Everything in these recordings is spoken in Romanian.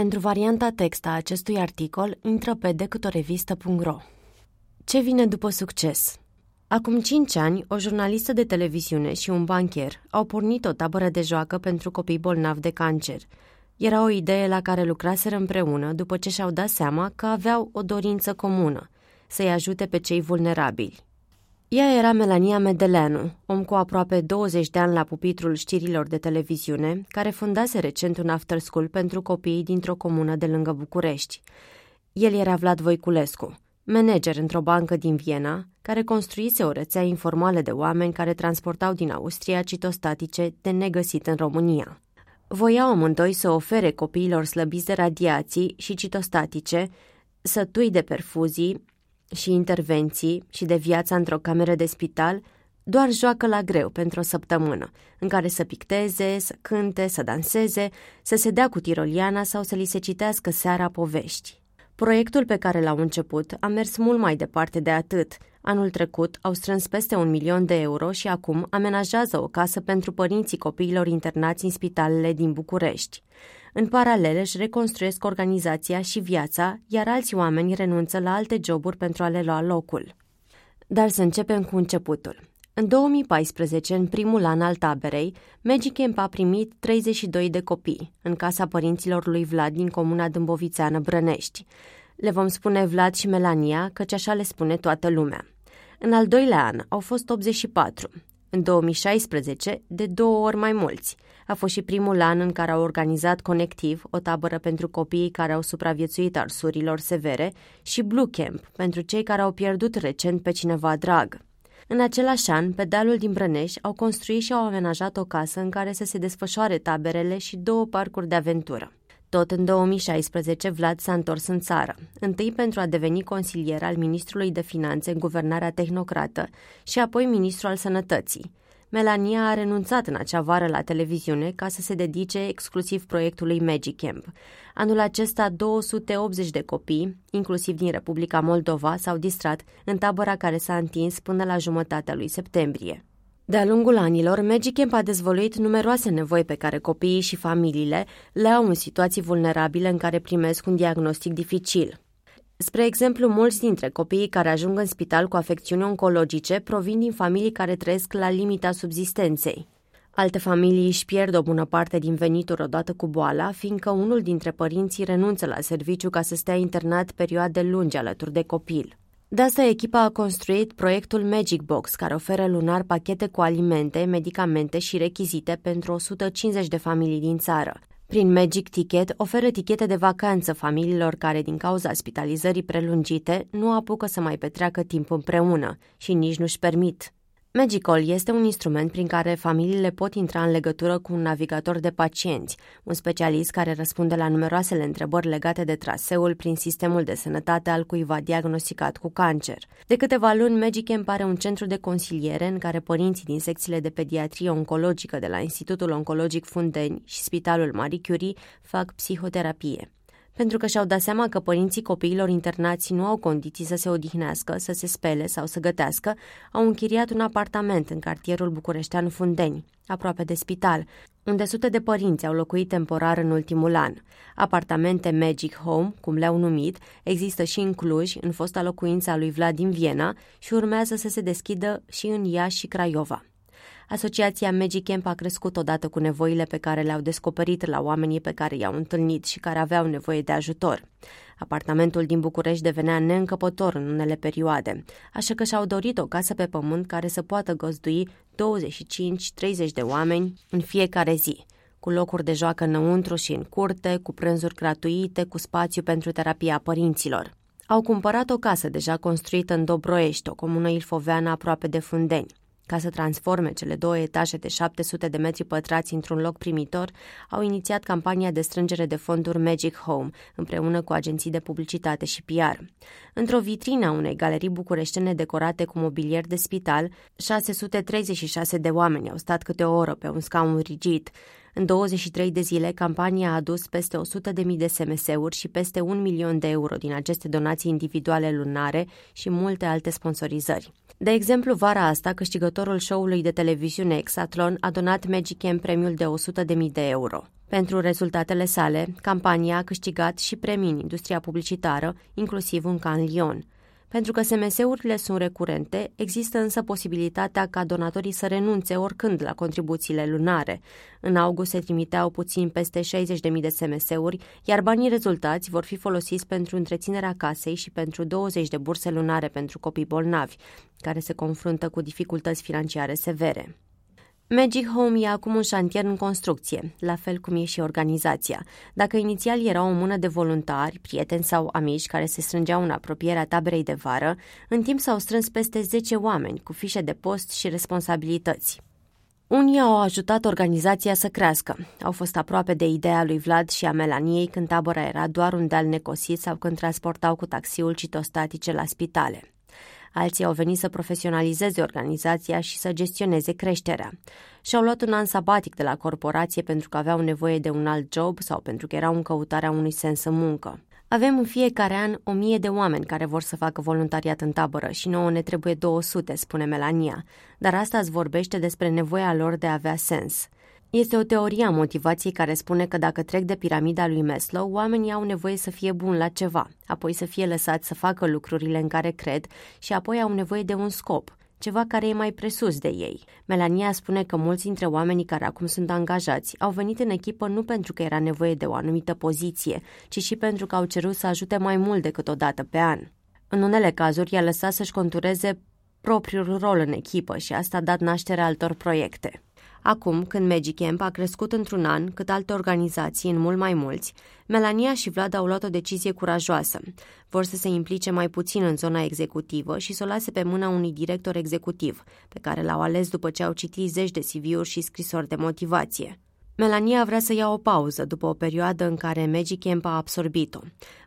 Pentru varianta text a acestui articol, intră pe decutorevista.ro. Ce vine după succes? Acum 5 ani, o jurnalistă de televiziune și un bancher au pornit o tabără de joacă pentru copii bolnavi de cancer. Era o idee la care lucraseră împreună după ce și-au dat seama că aveau o dorință comună, să-i ajute pe cei vulnerabili. Ea era Melania Medeleanu, om cu aproape 20 de ani la pupitrul știrilor de televiziune, care fundase recent un after school pentru copiii dintr-o comună de lângă București. El era Vlad Voiculescu, manager într-o bancă din Viena, care construise o rețea informală de oameni care transportau din Austria citostatice de negăsit în România. Voiau amândoi să ofere copiilor slăbiți de radiații și citostatice, sătui de perfuzii și intervenții și de viața într-o cameră de spital, doar joacă la greu pentru o săptămână, în care să picteze, să cânte, să danseze, să se dea cu tiroliana sau să li se citească seara povești. Proiectul pe care l-au început a mers mult mai departe de atât. Anul trecut au strâns peste un milion de euro și acum amenajează o casă pentru părinții copiilor internați în spitalele din București. În paralel își reconstruiesc organizația și viața, iar alți oameni renunță la alte joburi pentru a le lua locul. Dar să începem cu începutul. În 2014, în primul an al taberei, Magic Camp a primit 32 de copii, în casa părinților lui Vlad din comuna Dâmbovițeană Brănești. Le vom spune Vlad și Melania, căci așa le spune toată lumea. În al doilea an au fost 84, în 2016 de două ori mai mulți. A fost și primul an în care au organizat Conectiv, o tabără pentru copiii care au supraviețuit arsurilor severe, și Blue Camp, pentru cei care au pierdut recent pe cineva drag. În același an, pe dealul din Brăneș au construit și au amenajat o casă în care să se desfășoare taberele și două parcuri de aventură. Tot în 2016, Vlad s-a întors în țară, întâi pentru a deveni consilier al ministrului de finanțe în guvernarea tehnocrată și apoi ministru al sănătății. Melania a renunțat în acea vară la televiziune ca să se dedice exclusiv proiectului Magic Camp. Anul acesta, 280 de copii, inclusiv din Republica Moldova, s-au distrat în tabăra care s-a întins până la jumătatea lui septembrie. De-a lungul anilor, Magic Camp a dezvoluit numeroase nevoi pe care copiii și familiile le au în situații vulnerabile în care primesc un diagnostic dificil. Spre exemplu, mulți dintre copiii care ajung în spital cu afecțiuni oncologice provin din familii care trăiesc la limita subzistenței. Alte familii își pierd o bună parte din venituri odată cu boala, fiindcă unul dintre părinții renunță la serviciu ca să stea internat perioade lungi alături de copil. De asta echipa a construit proiectul Magic Box, care oferă lunar pachete cu alimente, medicamente și rechizite pentru 150 de familii din țară. Prin Magic Ticket oferă tichete de vacanță familiilor care, din cauza spitalizării prelungite, nu apucă să mai petreacă timp împreună și nici nu-și permit Magical este un instrument prin care familiile pot intra în legătură cu un navigator de pacienți, un specialist care răspunde la numeroasele întrebări legate de traseul prin sistemul de sănătate al cuiva diagnosticat cu cancer. De câteva luni, Magicamp are un centru de consiliere în care părinții din secțiile de pediatrie oncologică de la Institutul Oncologic Fundeni și Spitalul Marie Curie fac psihoterapie pentru că și-au dat seama că părinții copiilor internați nu au condiții să se odihnească, să se spele sau să gătească, au închiriat un apartament în cartierul bucureștean Fundeni, aproape de spital, unde sute de părinți au locuit temporar în ultimul an. Apartamente Magic Home, cum le-au numit, există și în Cluj, în fosta locuință a lui Vlad din Viena și urmează să se deschidă și în Iași și Craiova. Asociația Magic Camp a crescut odată cu nevoile pe care le-au descoperit la oamenii pe care i-au întâlnit și care aveau nevoie de ajutor. Apartamentul din București devenea neîncăpător în unele perioade, așa că și-au dorit o casă pe pământ care să poată găzdui 25-30 de oameni în fiecare zi cu locuri de joacă înăuntru și în curte, cu prânzuri gratuite, cu spațiu pentru terapia părinților. Au cumpărat o casă deja construită în Dobroiești, o comună ilfoveană aproape de Fundeni. Ca să transforme cele două etaje de 700 de metri pătrați într-un loc primitor, au inițiat campania de strângere de fonduri Magic Home, împreună cu agenții de publicitate și PR. Într-o vitrină a unei galerii bucureștene decorate cu mobilier de spital, 636 de oameni au stat câte o oră pe un scaun rigid. În 23 de zile, campania a adus peste 100.000 de SMS-uri și peste un milion de euro din aceste donații individuale lunare și multe alte sponsorizări. De exemplu, vara asta, câștigătorul show-ului de televiziune Exatlon a donat Magic Camp premiul de 100.000 de euro. Pentru rezultatele sale, campania a câștigat și premii în industria publicitară, inclusiv un can Lyon. Pentru că SMS-urile sunt recurente, există însă posibilitatea ca donatorii să renunțe oricând la contribuțiile lunare. În august se trimiteau puțin peste 60.000 de SMS-uri, iar banii rezultați vor fi folosiți pentru întreținerea casei și pentru 20 de burse lunare pentru copii bolnavi, care se confruntă cu dificultăți financiare severe. Magic Home e acum un șantier în construcție, la fel cum e și organizația. Dacă inițial era o mână de voluntari, prieteni sau amici care se strângeau în apropierea taberei de vară, în timp s-au strâns peste 10 oameni cu fișe de post și responsabilități. Unii au ajutat organizația să crească. Au fost aproape de ideea lui Vlad și a Melaniei când tabăra era doar un deal necosit sau când transportau cu taxiul citostatice la spitale. Alții au venit să profesionalizeze organizația și să gestioneze creșterea. Și-au luat un an sabatic de la corporație pentru că aveau nevoie de un alt job sau pentru că erau în căutarea unui sens în muncă. Avem în fiecare an o mie de oameni care vor să facă voluntariat în tabără și nouă ne trebuie 200, spune Melania, dar asta îți vorbește despre nevoia lor de a avea sens. Este o teorie a motivației care spune că dacă trec de piramida lui Maslow, oamenii au nevoie să fie buni la ceva, apoi să fie lăsați să facă lucrurile în care cred și apoi au nevoie de un scop, ceva care e mai presus de ei. Melania spune că mulți dintre oamenii care acum sunt angajați au venit în echipă nu pentru că era nevoie de o anumită poziție, ci și pentru că au cerut să ajute mai mult decât o dată pe an. În unele cazuri, i-a lăsat să-și contureze propriul rol în echipă și asta a dat naștere altor proiecte. Acum, când Magic Camp a crescut într-un an, cât alte organizații în mult mai mulți, Melania și Vlad au luat o decizie curajoasă. Vor să se implice mai puțin în zona executivă și să o lase pe mâna unui director executiv, pe care l-au ales după ce au citit zeci de CV-uri și scrisori de motivație. Melania vrea să ia o pauză după o perioadă în care Magic Camp a absorbit-o.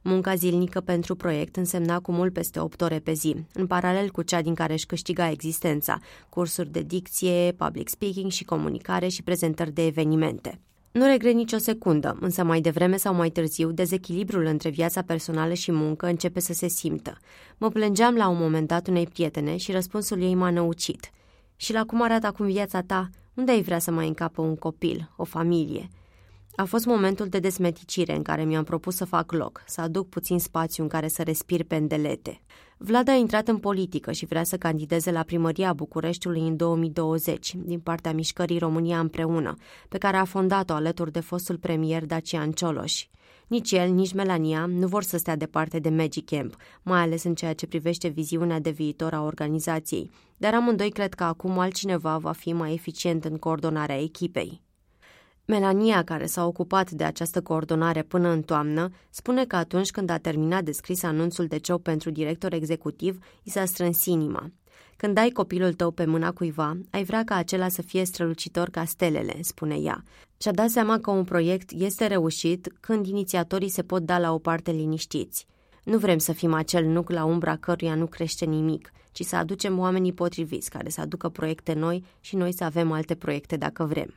Munca zilnică pentru proiect însemna cu mult peste 8 ore pe zi, în paralel cu cea din care își câștiga existența, cursuri de dicție, public speaking și comunicare și prezentări de evenimente. Nu regret nicio secundă, însă mai devreme sau mai târziu, dezechilibrul între viața personală și muncă începe să se simtă. Mă plângeam la un moment dat unei prietene și răspunsul ei m-a năucit. Și la cum arată acum viața ta? Unde ai vrea să mai încapă un copil, o familie? A fost momentul de desmeticire în care mi-am propus să fac loc, să aduc puțin spațiu în care să respir pendelete. Vlad a intrat în politică și vrea să candideze la primăria Bucureștiului în 2020, din partea mișcării România împreună, pe care a fondat-o alături de fostul premier Dacian Cioloș. Nici el, nici Melania nu vor să stea departe de Magic Camp, mai ales în ceea ce privește viziunea de viitor a organizației, dar amândoi cred că acum altcineva va fi mai eficient în coordonarea echipei. Melania, care s-a ocupat de această coordonare până în toamnă, spune că atunci când a terminat de scris anunțul de job pentru director executiv, i s-a strâns inima. Când dai copilul tău pe mâna cuiva, ai vrea ca acela să fie strălucitor ca stelele, spune ea. Și-a dat seama că un proiect este reușit când inițiatorii se pot da la o parte liniștiți. Nu vrem să fim acel nuc la umbra căruia nu crește nimic, ci să aducem oamenii potriviți care să aducă proiecte noi și noi să avem alte proiecte dacă vrem.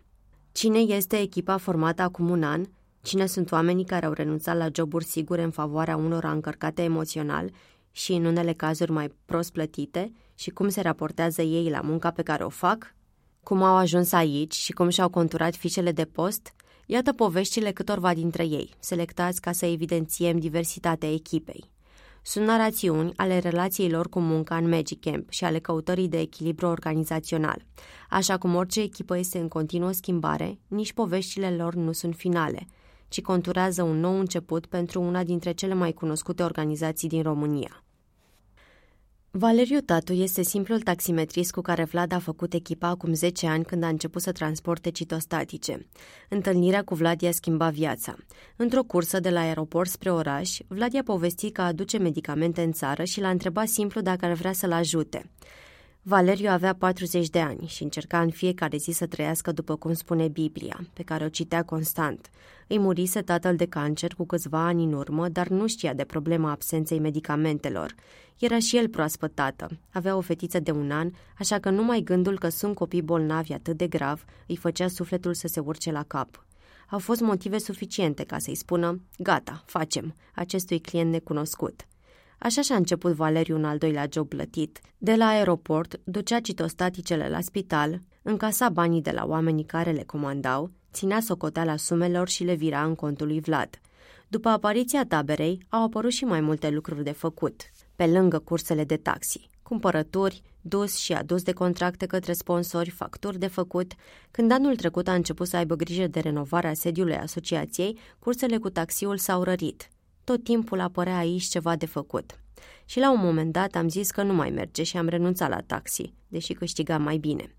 Cine este echipa formată acum un an? Cine sunt oamenii care au renunțat la joburi sigure în favoarea unora încărcate emoțional și în unele cazuri mai prost plătite și cum se raportează ei la munca pe care o fac? Cum au ajuns aici și cum și-au conturat fișele de post? Iată poveștile câtorva dintre ei, selectați ca să evidențiem diversitatea echipei. Sunt narațiuni ale relațiilor cu munca în Magic Camp și ale căutării de echilibru organizațional. Așa cum orice echipă este în continuă schimbare, nici poveștile lor nu sunt finale, ci conturează un nou început pentru una dintre cele mai cunoscute organizații din România. Valeriu Tatu este simplul taximetrist cu care Vlad a făcut echipa acum 10 ani când a început să transporte citostatice. Întâlnirea cu Vlad i-a schimbat viața. Într-o cursă de la aeroport spre oraș, Vlad i-a povestit că aduce medicamente în țară și l-a întrebat simplu dacă ar vrea să-l ajute. Valeriu avea 40 de ani și încerca în fiecare zi să trăiască după cum spune Biblia, pe care o citea constant. Îi murise tatăl de cancer cu câțiva ani în urmă, dar nu știa de problema absenței medicamentelor. Era și el proaspăt tată. Avea o fetiță de un an, așa că numai gândul că sunt copii bolnavi atât de grav îi făcea sufletul să se urce la cap. Au fost motive suficiente ca să-i spună, gata, facem, acestui client necunoscut. Așa și-a început Valeriu un al doilea job plătit. De la aeroport, ducea citostaticele la spital, încasa banii de la oamenii care le comandau, ținea socoteala sumelor și le vira în contul lui Vlad. După apariția taberei, au apărut și mai multe lucruri de făcut, pe lângă cursele de taxi, cumpărături, dus și adus de contracte către sponsori, facturi de făcut. Când anul trecut a început să aibă grijă de renovarea sediului asociației, cursele cu taxiul s-au rărit. Tot timpul apărea aici ceva de făcut. Și la un moment dat am zis că nu mai merge și am renunțat la taxi, deși câștigam mai bine.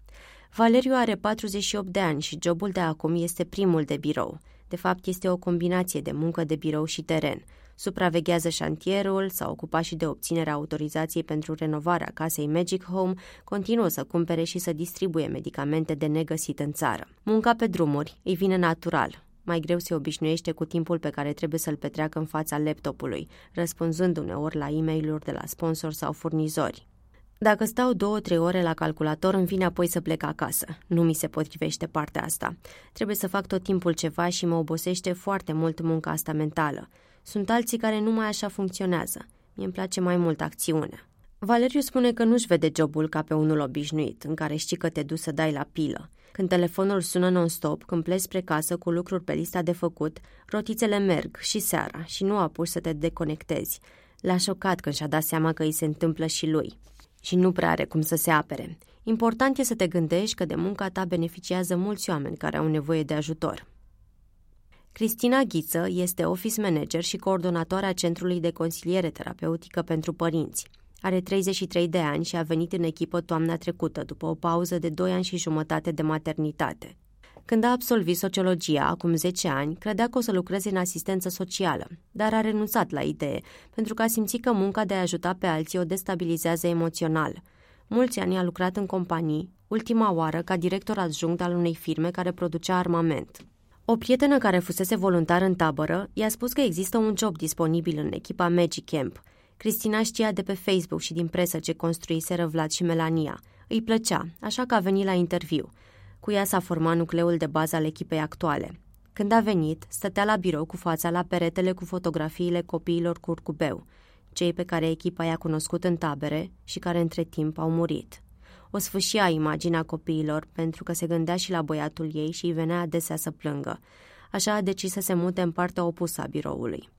Valeriu are 48 de ani și jobul de acum este primul de birou. De fapt, este o combinație de muncă de birou și teren. Supraveghează șantierul, s-a ocupat și de obținerea autorizației pentru renovarea casei Magic Home, continuă să cumpere și să distribuie medicamente de negăsit în țară. Munca pe drumuri îi vine natural, mai greu se obișnuiește cu timpul pe care trebuie să-l petreacă în fața laptopului, răspunzând uneori la e mail de la sponsor sau furnizori. Dacă stau două-trei ore la calculator, îmi vine apoi să plec acasă. Nu mi se potrivește partea asta. Trebuie să fac tot timpul ceva și mă obosește foarte mult munca asta mentală. Sunt alții care nu mai așa funcționează. mi îmi place mai mult acțiunea. Valeriu spune că nu-și vede jobul ca pe unul obișnuit, în care știi că te duci să dai la pilă. Când telefonul sună non-stop, când pleci spre casă cu lucruri pe lista de făcut, rotițele merg și seara și nu apuci să te deconectezi. L-a șocat când și-a dat seama că îi se întâmplă și lui. Și nu prea are cum să se apere. Important e să te gândești că de munca ta beneficiază mulți oameni care au nevoie de ajutor. Cristina Ghiță este office manager și coordonatoarea Centrului de Consiliere Terapeutică pentru Părinți. Are 33 de ani și a venit în echipă toamna trecută, după o pauză de 2 ani și jumătate de maternitate. Când a absolvit sociologia, acum 10 ani, credea că o să lucreze în asistență socială, dar a renunțat la idee, pentru că a simțit că munca de a ajuta pe alții o destabilizează emoțional. Mulți ani a lucrat în companii, ultima oară ca director adjunct al unei firme care producea armament. O prietenă care fusese voluntar în tabără i-a spus că există un job disponibil în echipa Magic Camp. Cristina știa de pe Facebook și din presă ce construiseră Vlad și Melania. Îi plăcea, așa că a venit la interviu. Cu ea s-a format nucleul de bază al echipei actuale. Când a venit, stătea la birou cu fața la peretele cu fotografiile copiilor curcubeu, cei pe care echipa i-a cunoscut în tabere și care între timp au murit. O sfâșia imaginea copiilor pentru că se gândea și la băiatul ei și îi venea adesea să plângă. Așa a decis să se mute în partea opusă a biroului.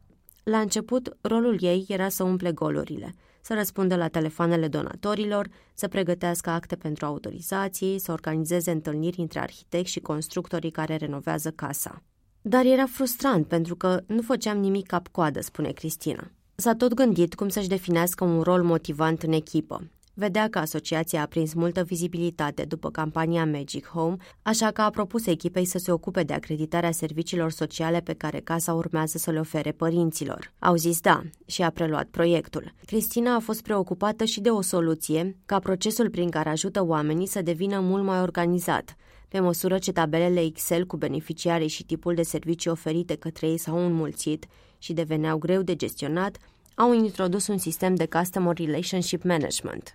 La început, rolul ei era să umple golurile, să răspundă la telefoanele donatorilor, să pregătească acte pentru autorizații, să organizeze întâlniri între arhitecți și constructorii care renovează casa. Dar era frustrant pentru că nu făceam nimic cap-coadă, spune Cristina. S-a tot gândit cum să-și definească un rol motivant în echipă, Vedea că asociația a prins multă vizibilitate după campania Magic Home, așa că a propus echipei să se ocupe de acreditarea serviciilor sociale pe care casa urmează să le ofere părinților. Au zis da și a preluat proiectul. Cristina a fost preocupată și de o soluție, ca procesul prin care ajută oamenii să devină mult mai organizat, pe măsură ce tabelele Excel cu beneficiarii și tipul de servicii oferite către ei s-au înmulțit și deveneau greu de gestionat, au introdus un sistem de Customer Relationship Management.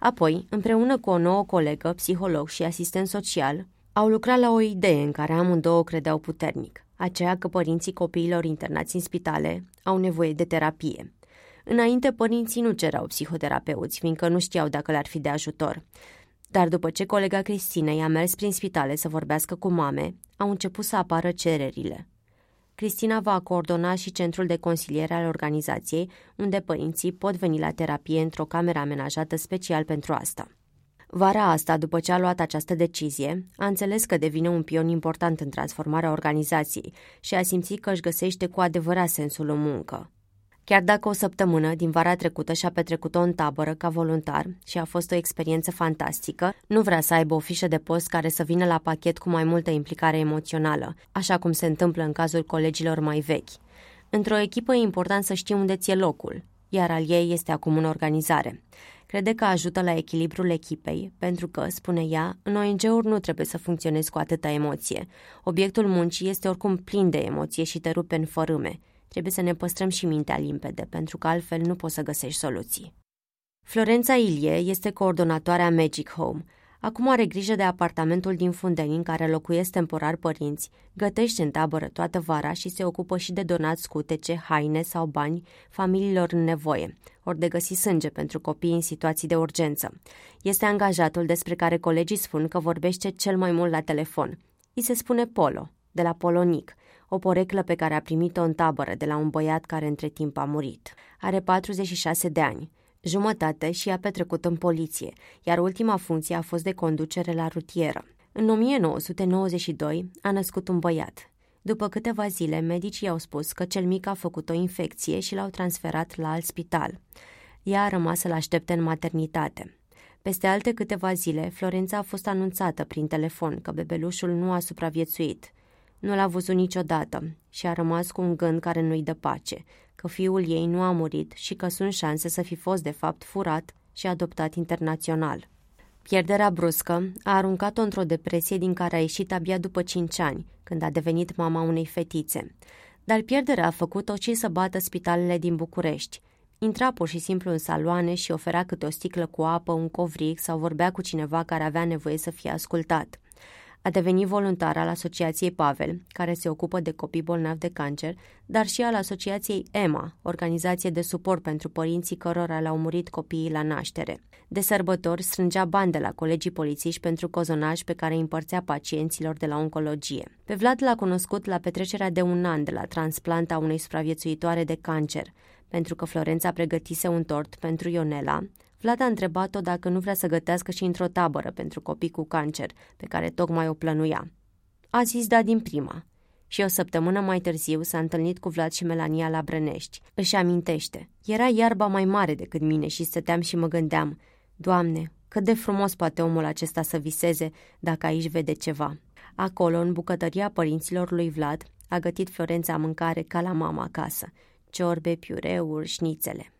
Apoi, împreună cu o nouă colegă, psiholog și asistent social, au lucrat la o idee în care amândouă credeau puternic, aceea că părinții copiilor internați în spitale au nevoie de terapie. Înainte, părinții nu cerau psihoterapeuți, fiindcă nu știau dacă le-ar fi de ajutor. Dar după ce colega Cristinei a mers prin spitale să vorbească cu mame, au început să apară cererile. Cristina va coordona și centrul de consiliere al organizației, unde părinții pot veni la terapie într-o cameră amenajată special pentru asta. Vara asta, după ce a luat această decizie, a înțeles că devine un pion important în transformarea organizației și a simțit că își găsește cu adevărat sensul în muncă. Chiar dacă o săptămână din vara trecută și-a petrecut-o în tabără ca voluntar și a fost o experiență fantastică, nu vrea să aibă o fișă de post care să vină la pachet cu mai multă implicare emoțională, așa cum se întâmplă în cazul colegilor mai vechi. Într-o echipă e important să știi unde ți-e locul, iar al ei este acum în organizare. Crede că ajută la echilibrul echipei, pentru că, spune ea, în ONG-uri nu trebuie să funcționezi cu atâta emoție. Obiectul muncii este oricum plin de emoție și te rupe în fărâme. Trebuie să ne păstrăm și mintea limpede, pentru că altfel nu poți să găsești soluții. Florența Ilie este coordonatoarea Magic Home. Acum are grijă de apartamentul din Fundeni în care locuiesc temporar părinți, gătește în tabără toată vara și se ocupă și de donat scutece, haine sau bani familiilor în nevoie, ori de găsi sânge pentru copii în situații de urgență. Este angajatul despre care colegii spun că vorbește cel mai mult la telefon. îi se spune Polo, de la Polonic, o poreclă pe care a primit-o în tabără de la un băiat care între timp a murit. Are 46 de ani, jumătate și a petrecut în poliție, iar ultima funcție a fost de conducere la rutieră. În 1992 a născut un băiat. După câteva zile, medicii au spus că cel mic a făcut o infecție și l-au transferat la alt spital. Ea a rămas să-l aștepte în maternitate. Peste alte câteva zile, Florența a fost anunțată prin telefon că bebelușul nu a supraviețuit. Nu l-a văzut niciodată și a rămas cu un gând care nu-i dă pace, că fiul ei nu a murit și că sunt șanse să fi fost de fapt furat și adoptat internațional. Pierderea bruscă a aruncat-o într-o depresie din care a ieșit abia după 5 ani, când a devenit mama unei fetițe. Dar pierderea a făcut-o și să bată spitalele din București. Intra pur și simplu în saloane și oferea câte o sticlă cu apă, un covric sau vorbea cu cineva care avea nevoie să fie ascultat. A devenit voluntar al Asociației Pavel, care se ocupă de copii bolnavi de cancer, dar și al Asociației EMA, organizație de suport pentru părinții cărora le-au murit copiii la naștere. De sărbători strângea bani de la colegii polițiști pentru cozonaj pe care îi împărțea pacienților de la oncologie. Pe Vlad l-a cunoscut la petrecerea de un an de la transplanta unei supraviețuitoare de cancer, pentru că Florența pregătise un tort pentru Ionela, Vlad a întrebat-o dacă nu vrea să gătească și într-o tabără pentru copii cu cancer, pe care tocmai o plănuia. A zis da din prima. Și o săptămână mai târziu s-a întâlnit cu Vlad și Melania la Brănești. Își amintește. Era iarba mai mare decât mine și stăteam și mă gândeam, Doamne, cât de frumos poate omul acesta să viseze dacă aici vede ceva. Acolo, în bucătăria părinților lui Vlad, a gătit Florența mâncare ca la mama acasă. Ciorbe, piureuri, șnițele.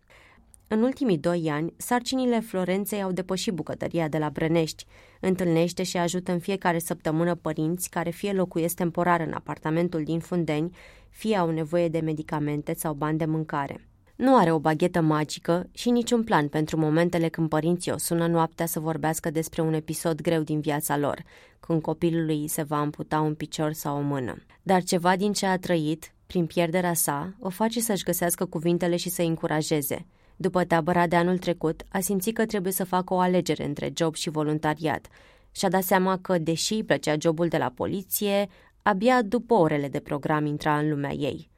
În ultimii doi ani, sarcinile Florenței au depășit bucătăria de la Brănești. Întâlnește și ajută în fiecare săptămână părinți care fie locuiesc temporar în apartamentul din Fundeni, fie au nevoie de medicamente sau bani de mâncare. Nu are o baghetă magică și niciun plan pentru momentele când părinții o sună noaptea să vorbească despre un episod greu din viața lor, când copilului se va amputa un picior sau o mână. Dar ceva din ce a trăit, prin pierderea sa, o face să-și găsească cuvintele și să-i încurajeze – după tabăra de anul trecut, a simțit că trebuie să facă o alegere între job și voluntariat. Și-a dat seama că, deși îi plăcea jobul de la poliție, abia după orele de program intra în lumea ei.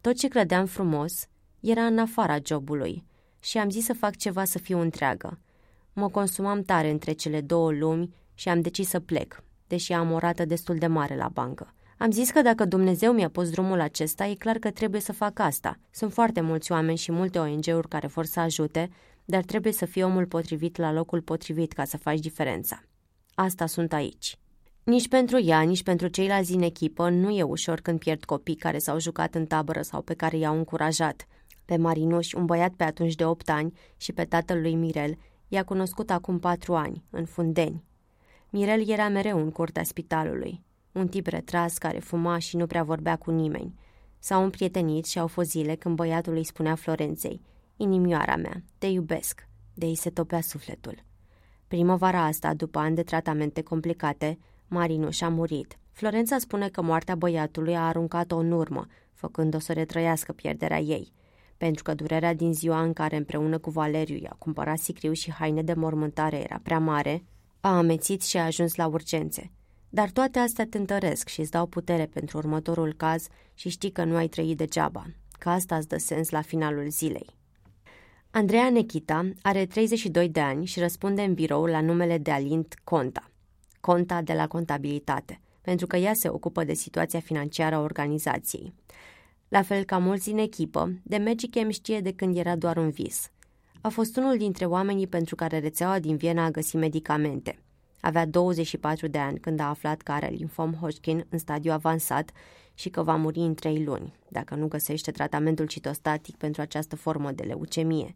Tot ce credeam frumos era în afara jobului și am zis să fac ceva să fiu întreagă. Mă consumam tare între cele două lumi și am decis să plec, deși am o rată destul de mare la bancă. Am zis că dacă Dumnezeu mi-a pus drumul acesta, e clar că trebuie să fac asta. Sunt foarte mulți oameni și multe ONG-uri care vor să ajute, dar trebuie să fii omul potrivit la locul potrivit ca să faci diferența. Asta sunt aici. Nici pentru ea, nici pentru ceilalți din echipă nu e ușor când pierd copii care s-au jucat în tabără sau pe care i-au încurajat. Pe Marinuș, un băiat pe atunci de 8 ani, și pe tatăl lui Mirel, i-a cunoscut acum 4 ani, în Fundeni. Mirel era mereu în curtea spitalului un tip retras care fuma și nu prea vorbea cu nimeni. S-au împrietenit și au fost zile când băiatul îi spunea Florenței, Inimioara mea, te iubesc, de ei se topea sufletul. Primăvara asta, după ani de tratamente complicate, Marinu și-a murit. Florența spune că moartea băiatului a aruncat-o în urmă, făcând-o să retrăiască pierderea ei, pentru că durerea din ziua în care împreună cu Valeriu i-a cumpărat sicriu și haine de mormântare era prea mare, a amețit și a ajuns la urgențe. Dar toate astea te întăresc și îți dau putere pentru următorul caz și știi că nu ai trăit degeaba, că asta îți dă sens la finalul zilei. Andreea Nechita are 32 de ani și răspunde în birou la numele de Alint Conta, Conta de la contabilitate, pentru că ea se ocupă de situația financiară a organizației. La fel ca mulți din echipă, de Magicam știe de când era doar un vis. A fost unul dintre oamenii pentru care rețeaua din Viena a găsit medicamente – avea 24 de ani când a aflat că are linfom Hodgkin în stadiu avansat și că va muri în 3 luni, dacă nu găsește tratamentul citostatic pentru această formă de leucemie.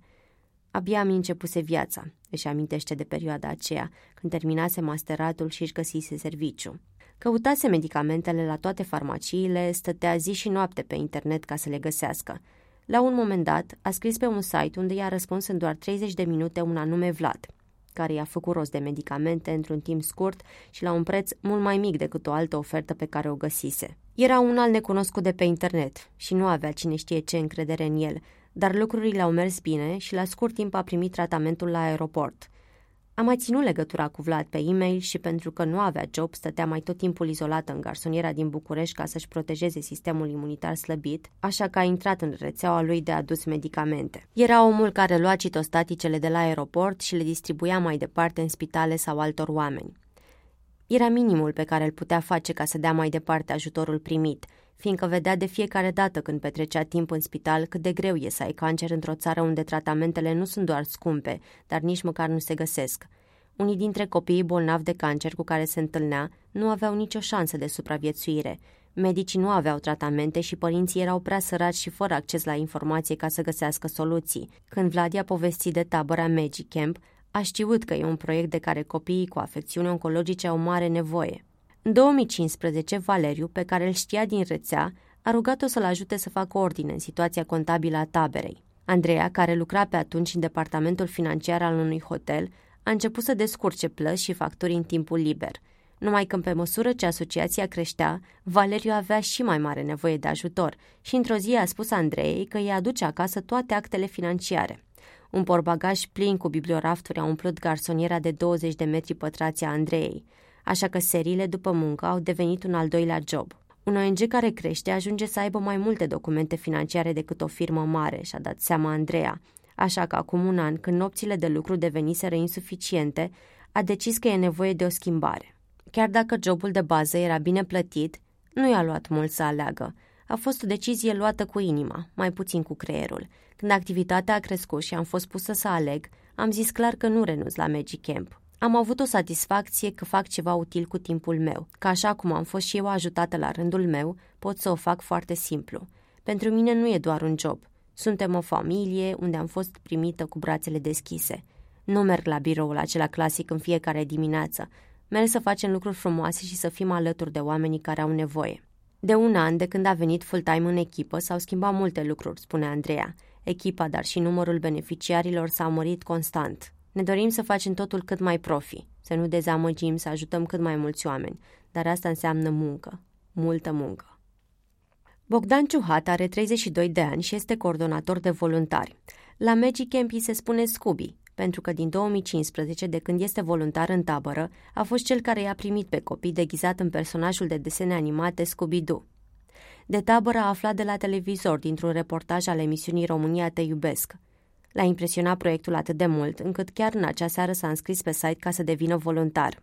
Abia mi începuse viața, își amintește de perioada aceea, când terminase masteratul și își găsise serviciu. Căutase medicamentele la toate farmaciile, stătea zi și noapte pe internet ca să le găsească. La un moment dat, a scris pe un site unde i-a răspuns în doar 30 de minute un anume Vlad – care i-a făcut rost de medicamente într-un timp scurt și la un preț mult mai mic decât o altă ofertă pe care o găsise. Era un alt necunoscut de pe internet și nu avea cine știe ce încredere în el, dar lucrurile au mers bine și la scurt timp a primit tratamentul la aeroport. A mai ținut legătura cu Vlad pe e-mail și pentru că nu avea job, stătea mai tot timpul izolată în garsoniera din București ca să-și protejeze sistemul imunitar slăbit, așa că a intrat în rețeaua lui de adus medicamente. Era omul care lua citostaticele de la aeroport și le distribuia mai departe în spitale sau altor oameni. Era minimul pe care îl putea face ca să dea mai departe ajutorul primit, fiindcă vedea de fiecare dată când petrecea timp în spital cât de greu e să ai cancer într-o țară unde tratamentele nu sunt doar scumpe, dar nici măcar nu se găsesc. Unii dintre copiii bolnavi de cancer cu care se întâlnea nu aveau nicio șansă de supraviețuire. Medicii nu aveau tratamente și părinții erau prea săraci și fără acces la informație ca să găsească soluții. Când Vlad a povestit de tabăra Magic Camp, a știut că e un proiect de care copiii cu afecțiuni oncologice au mare nevoie. În 2015, Valeriu, pe care îl știa din rețea, a rugat-o să-l ajute să facă ordine în situația contabilă a taberei. Andreea, care lucra pe atunci în departamentul financiar al unui hotel, a început să descurce plăți și facturi în timpul liber. Numai că pe măsură ce asociația creștea, Valeriu avea și mai mare nevoie de ajutor și într-o zi a spus Andreei că îi aduce acasă toate actele financiare. Un porbagaj plin cu bibliorafturi a umplut garsoniera de 20 de metri pătrați a Andreei așa că seriile după muncă au devenit un al doilea job. Un ONG care crește ajunge să aibă mai multe documente financiare decât o firmă mare, și-a dat seama Andreea, așa că acum un an, când nopțile de lucru deveniseră insuficiente, a decis că e nevoie de o schimbare. Chiar dacă jobul de bază era bine plătit, nu i-a luat mult să aleagă. A fost o decizie luată cu inima, mai puțin cu creierul. Când activitatea a crescut și am fost pusă să aleg, am zis clar că nu renunț la Magic Camp. Am avut o satisfacție că fac ceva util cu timpul meu, că așa cum am fost și eu ajutată la rândul meu, pot să o fac foarte simplu. Pentru mine nu e doar un job. Suntem o familie unde am fost primită cu brațele deschise. Nu merg la biroul acela clasic în fiecare dimineață. Merg să facem lucruri frumoase și să fim alături de oamenii care au nevoie. De un an, de când a venit full-time în echipă, s-au schimbat multe lucruri, spune Andreea. Echipa, dar și numărul beneficiarilor s-a mărit constant. Ne dorim să facem totul cât mai profi, să nu dezamăgim, să ajutăm cât mai mulți oameni, dar asta înseamnă muncă, multă muncă. Bogdan Ciuhat are 32 de ani și este coordonator de voluntari. La Magic Camp se spune Scooby, pentru că din 2015, de când este voluntar în tabără, a fost cel care i-a primit pe copii deghizat în personajul de desene animate Scooby-Doo. De tabără a aflat de la televizor dintr-un reportaj al emisiunii România Te Iubesc – L-a impresionat proiectul atât de mult, încât chiar în acea seară s-a înscris pe site ca să devină voluntar.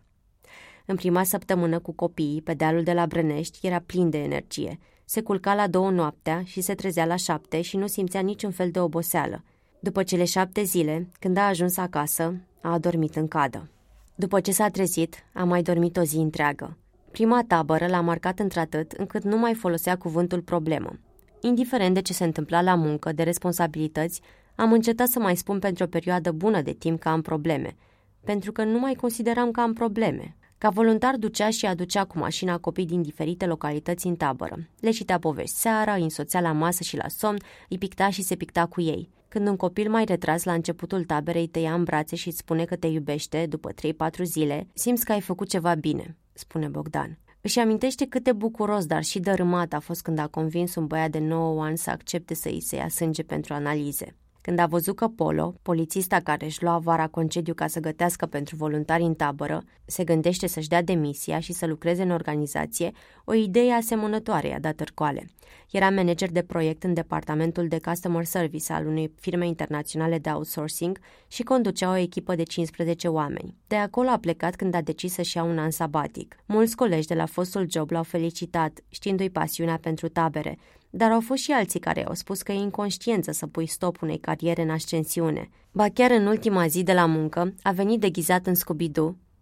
În prima săptămână cu copiii, pe dealul de la Brănești era plin de energie. Se culca la două noaptea și se trezea la șapte și nu simțea niciun fel de oboseală. După cele șapte zile, când a ajuns acasă, a adormit în cadă. După ce s-a trezit, a mai dormit o zi întreagă. Prima tabără l-a marcat într-atât încât nu mai folosea cuvântul problemă. Indiferent de ce se întâmpla la muncă, de responsabilități, am încetat să mai spun pentru o perioadă bună de timp că am probleme, pentru că nu mai consideram că am probleme. Ca voluntar ducea și aducea cu mașina copii din diferite localități în tabără. Le citea povești seara, îi însoțea la masă și la somn, îi picta și se picta cu ei. Când un copil mai retras la începutul taberei te ia în brațe și îți spune că te iubește după 3-4 zile, simți că ai făcut ceva bine, spune Bogdan. Își amintește cât de bucuros, dar și dărâmat a fost când a convins un băiat de 9 ani să accepte să îi se ia sânge pentru analize. Când a văzut că Polo, polițista care își lua vara concediu ca să gătească pentru voluntari în tabără, se gândește să-și dea demisia și să lucreze în organizație, o idee asemănătoare i-a dat târcoale. Era manager de proiect în departamentul de customer service al unei firme internaționale de outsourcing și conducea o echipă de 15 oameni. De acolo a plecat când a decis să-și ia un an sabatic. Mulți colegi de la fostul job l-au felicitat, știindu-i pasiunea pentru tabere, dar au fost și alții care au spus că e inconștiență să pui stop unei cariere în ascensiune. Ba chiar în ultima zi de la muncă a venit deghizat în scooby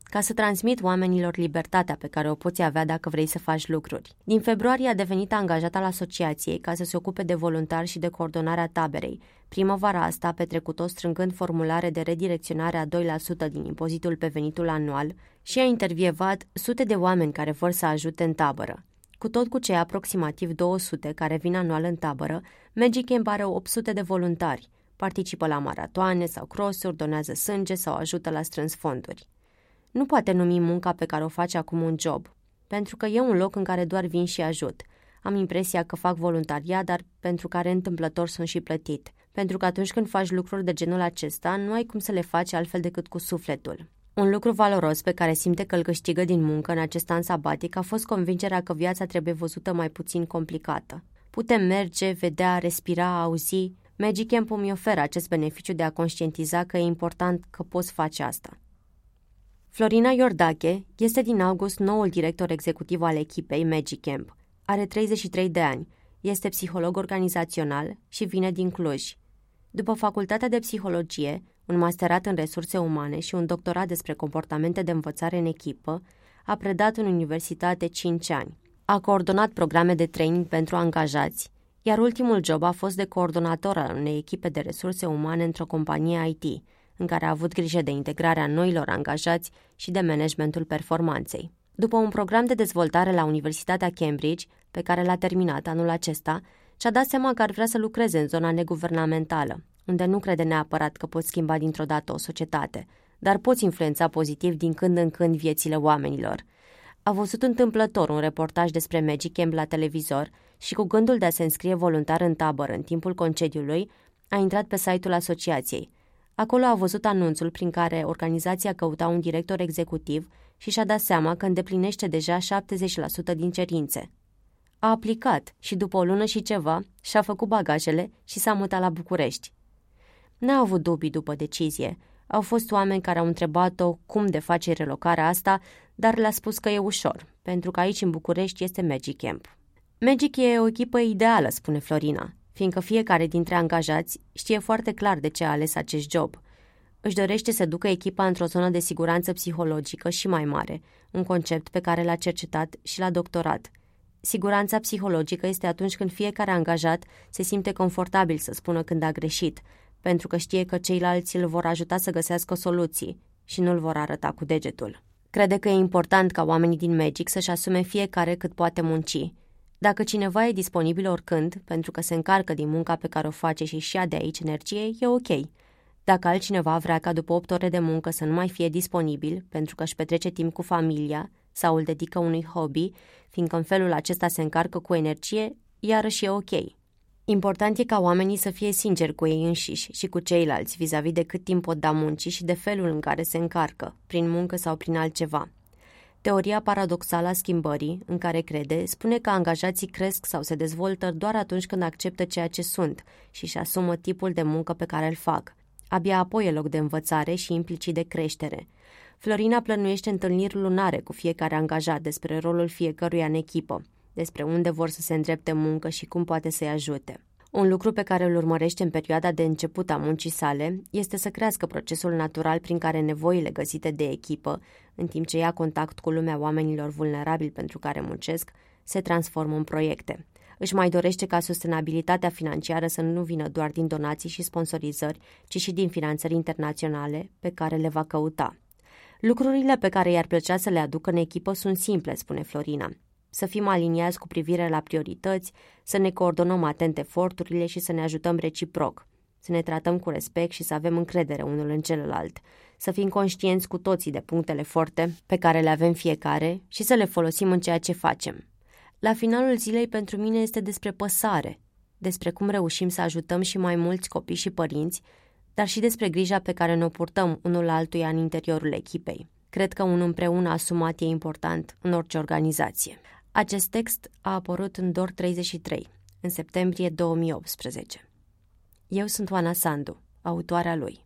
ca să transmit oamenilor libertatea pe care o poți avea dacă vrei să faci lucruri. Din februarie a devenit angajat al asociației ca să se ocupe de voluntari și de coordonarea taberei. Primăvara asta a petrecut-o strângând formulare de redirecționare a 2% din impozitul pe venitul anual și a intervievat sute de oameni care vor să ajute în tabără. Cu tot cu cei aproximativ 200 care vin anual în tabără, Magic Camp are 800 de voluntari. Participă la maratoane sau crossuri, donează sânge sau ajută la strâns fonduri. Nu poate numi munca pe care o face acum un job, pentru că e un loc în care doar vin și ajut. Am impresia că fac voluntariat, dar pentru care întâmplător sunt și plătit. Pentru că atunci când faci lucruri de genul acesta, nu ai cum să le faci altfel decât cu sufletul. Un lucru valoros pe care simte că îl câștigă din muncă în acest an sabatic a fost convingerea că viața trebuie văzută mai puțin complicată. Putem merge, vedea, respira, auzi. Magic Camp îmi oferă acest beneficiu de a conștientiza că e important că poți face asta. Florina Iordache este din august noul director executiv al echipei Magic Camp. Are 33 de ani, este psiholog organizațional și vine din Cluj. După facultatea de psihologie, un masterat în resurse umane și un doctorat despre comportamente de învățare în echipă, a predat în universitate 5 ani. A coordonat programe de training pentru angajați, iar ultimul job a fost de coordonator al unei echipe de resurse umane într-o companie IT, în care a avut grijă de integrarea noilor angajați și de managementul performanței. După un program de dezvoltare la Universitatea Cambridge, pe care l-a terminat anul acesta, și-a dat seama că ar vrea să lucreze în zona neguvernamentală, unde nu crede neapărat că poți schimba dintr-o dată o societate, dar poți influența pozitiv din când în când viețile oamenilor. A văzut întâmplător un reportaj despre Magic Camp la televizor și cu gândul de a se înscrie voluntar în tabără în timpul concediului, a intrat pe site-ul asociației. Acolo a văzut anunțul prin care organizația căuta un director executiv și și-a dat seama că îndeplinește deja 70% din cerințe. A aplicat și după o lună și ceva și-a făcut bagajele și s-a mutat la București. N-a avut dubii după decizie. Au fost oameni care au întrebat-o cum de face relocarea asta, dar le-a spus că e ușor, pentru că aici în București este Magic Camp. Magic e o echipă ideală, spune Florina, fiindcă fiecare dintre angajați știe foarte clar de ce a ales acest job. Își dorește să ducă echipa într-o zonă de siguranță psihologică și mai mare, un concept pe care l-a cercetat și l-a doctorat. Siguranța psihologică este atunci când fiecare angajat se simte confortabil să spună când a greșit, pentru că știe că ceilalți îl vor ajuta să găsească soluții și nu îl vor arăta cu degetul. Crede că e important ca oamenii din Magic să-și asume fiecare cât poate munci. Dacă cineva e disponibil oricând, pentru că se încarcă din munca pe care o face și și de aici energie, e ok. Dacă altcineva vrea ca după 8 ore de muncă să nu mai fie disponibil, pentru că își petrece timp cu familia sau îl dedică unui hobby, fiindcă în felul acesta se încarcă cu energie, iarăși e ok. Important e ca oamenii să fie sinceri cu ei înșiși și cu ceilalți vis-a-vis de cât timp pot da muncii și de felul în care se încarcă, prin muncă sau prin altceva. Teoria paradoxală a schimbării, în care crede, spune că angajații cresc sau se dezvoltă doar atunci când acceptă ceea ce sunt și își asumă tipul de muncă pe care îl fac. Abia apoi e loc de învățare și implicit de creștere. Florina plănuiește întâlniri lunare cu fiecare angajat despre rolul fiecăruia în echipă, despre unde vor să se îndrepte muncă și cum poate să-i ajute. Un lucru pe care îl urmărește în perioada de început a muncii sale este să crească procesul natural prin care nevoile găsite de echipă, în timp ce ia contact cu lumea oamenilor vulnerabili pentru care muncesc, se transformă în proiecte. Își mai dorește ca sustenabilitatea financiară să nu vină doar din donații și sponsorizări, ci și din finanțări internaționale pe care le va căuta. Lucrurile pe care i-ar plăcea să le aducă în echipă sunt simple, spune Florina să fim aliniați cu privire la priorități, să ne coordonăm atent eforturile și să ne ajutăm reciproc, să ne tratăm cu respect și să avem încredere unul în celălalt, să fim conștienți cu toții de punctele forte pe care le avem fiecare și să le folosim în ceea ce facem. La finalul zilei pentru mine este despre păsare, despre cum reușim să ajutăm și mai mulți copii și părinți, dar și despre grija pe care ne-o purtăm unul altuia în interiorul echipei. Cred că un împreună asumat e important în orice organizație. Acest text a apărut în DOR 33, în septembrie 2018. Eu sunt Oana Sandu, autoarea lui.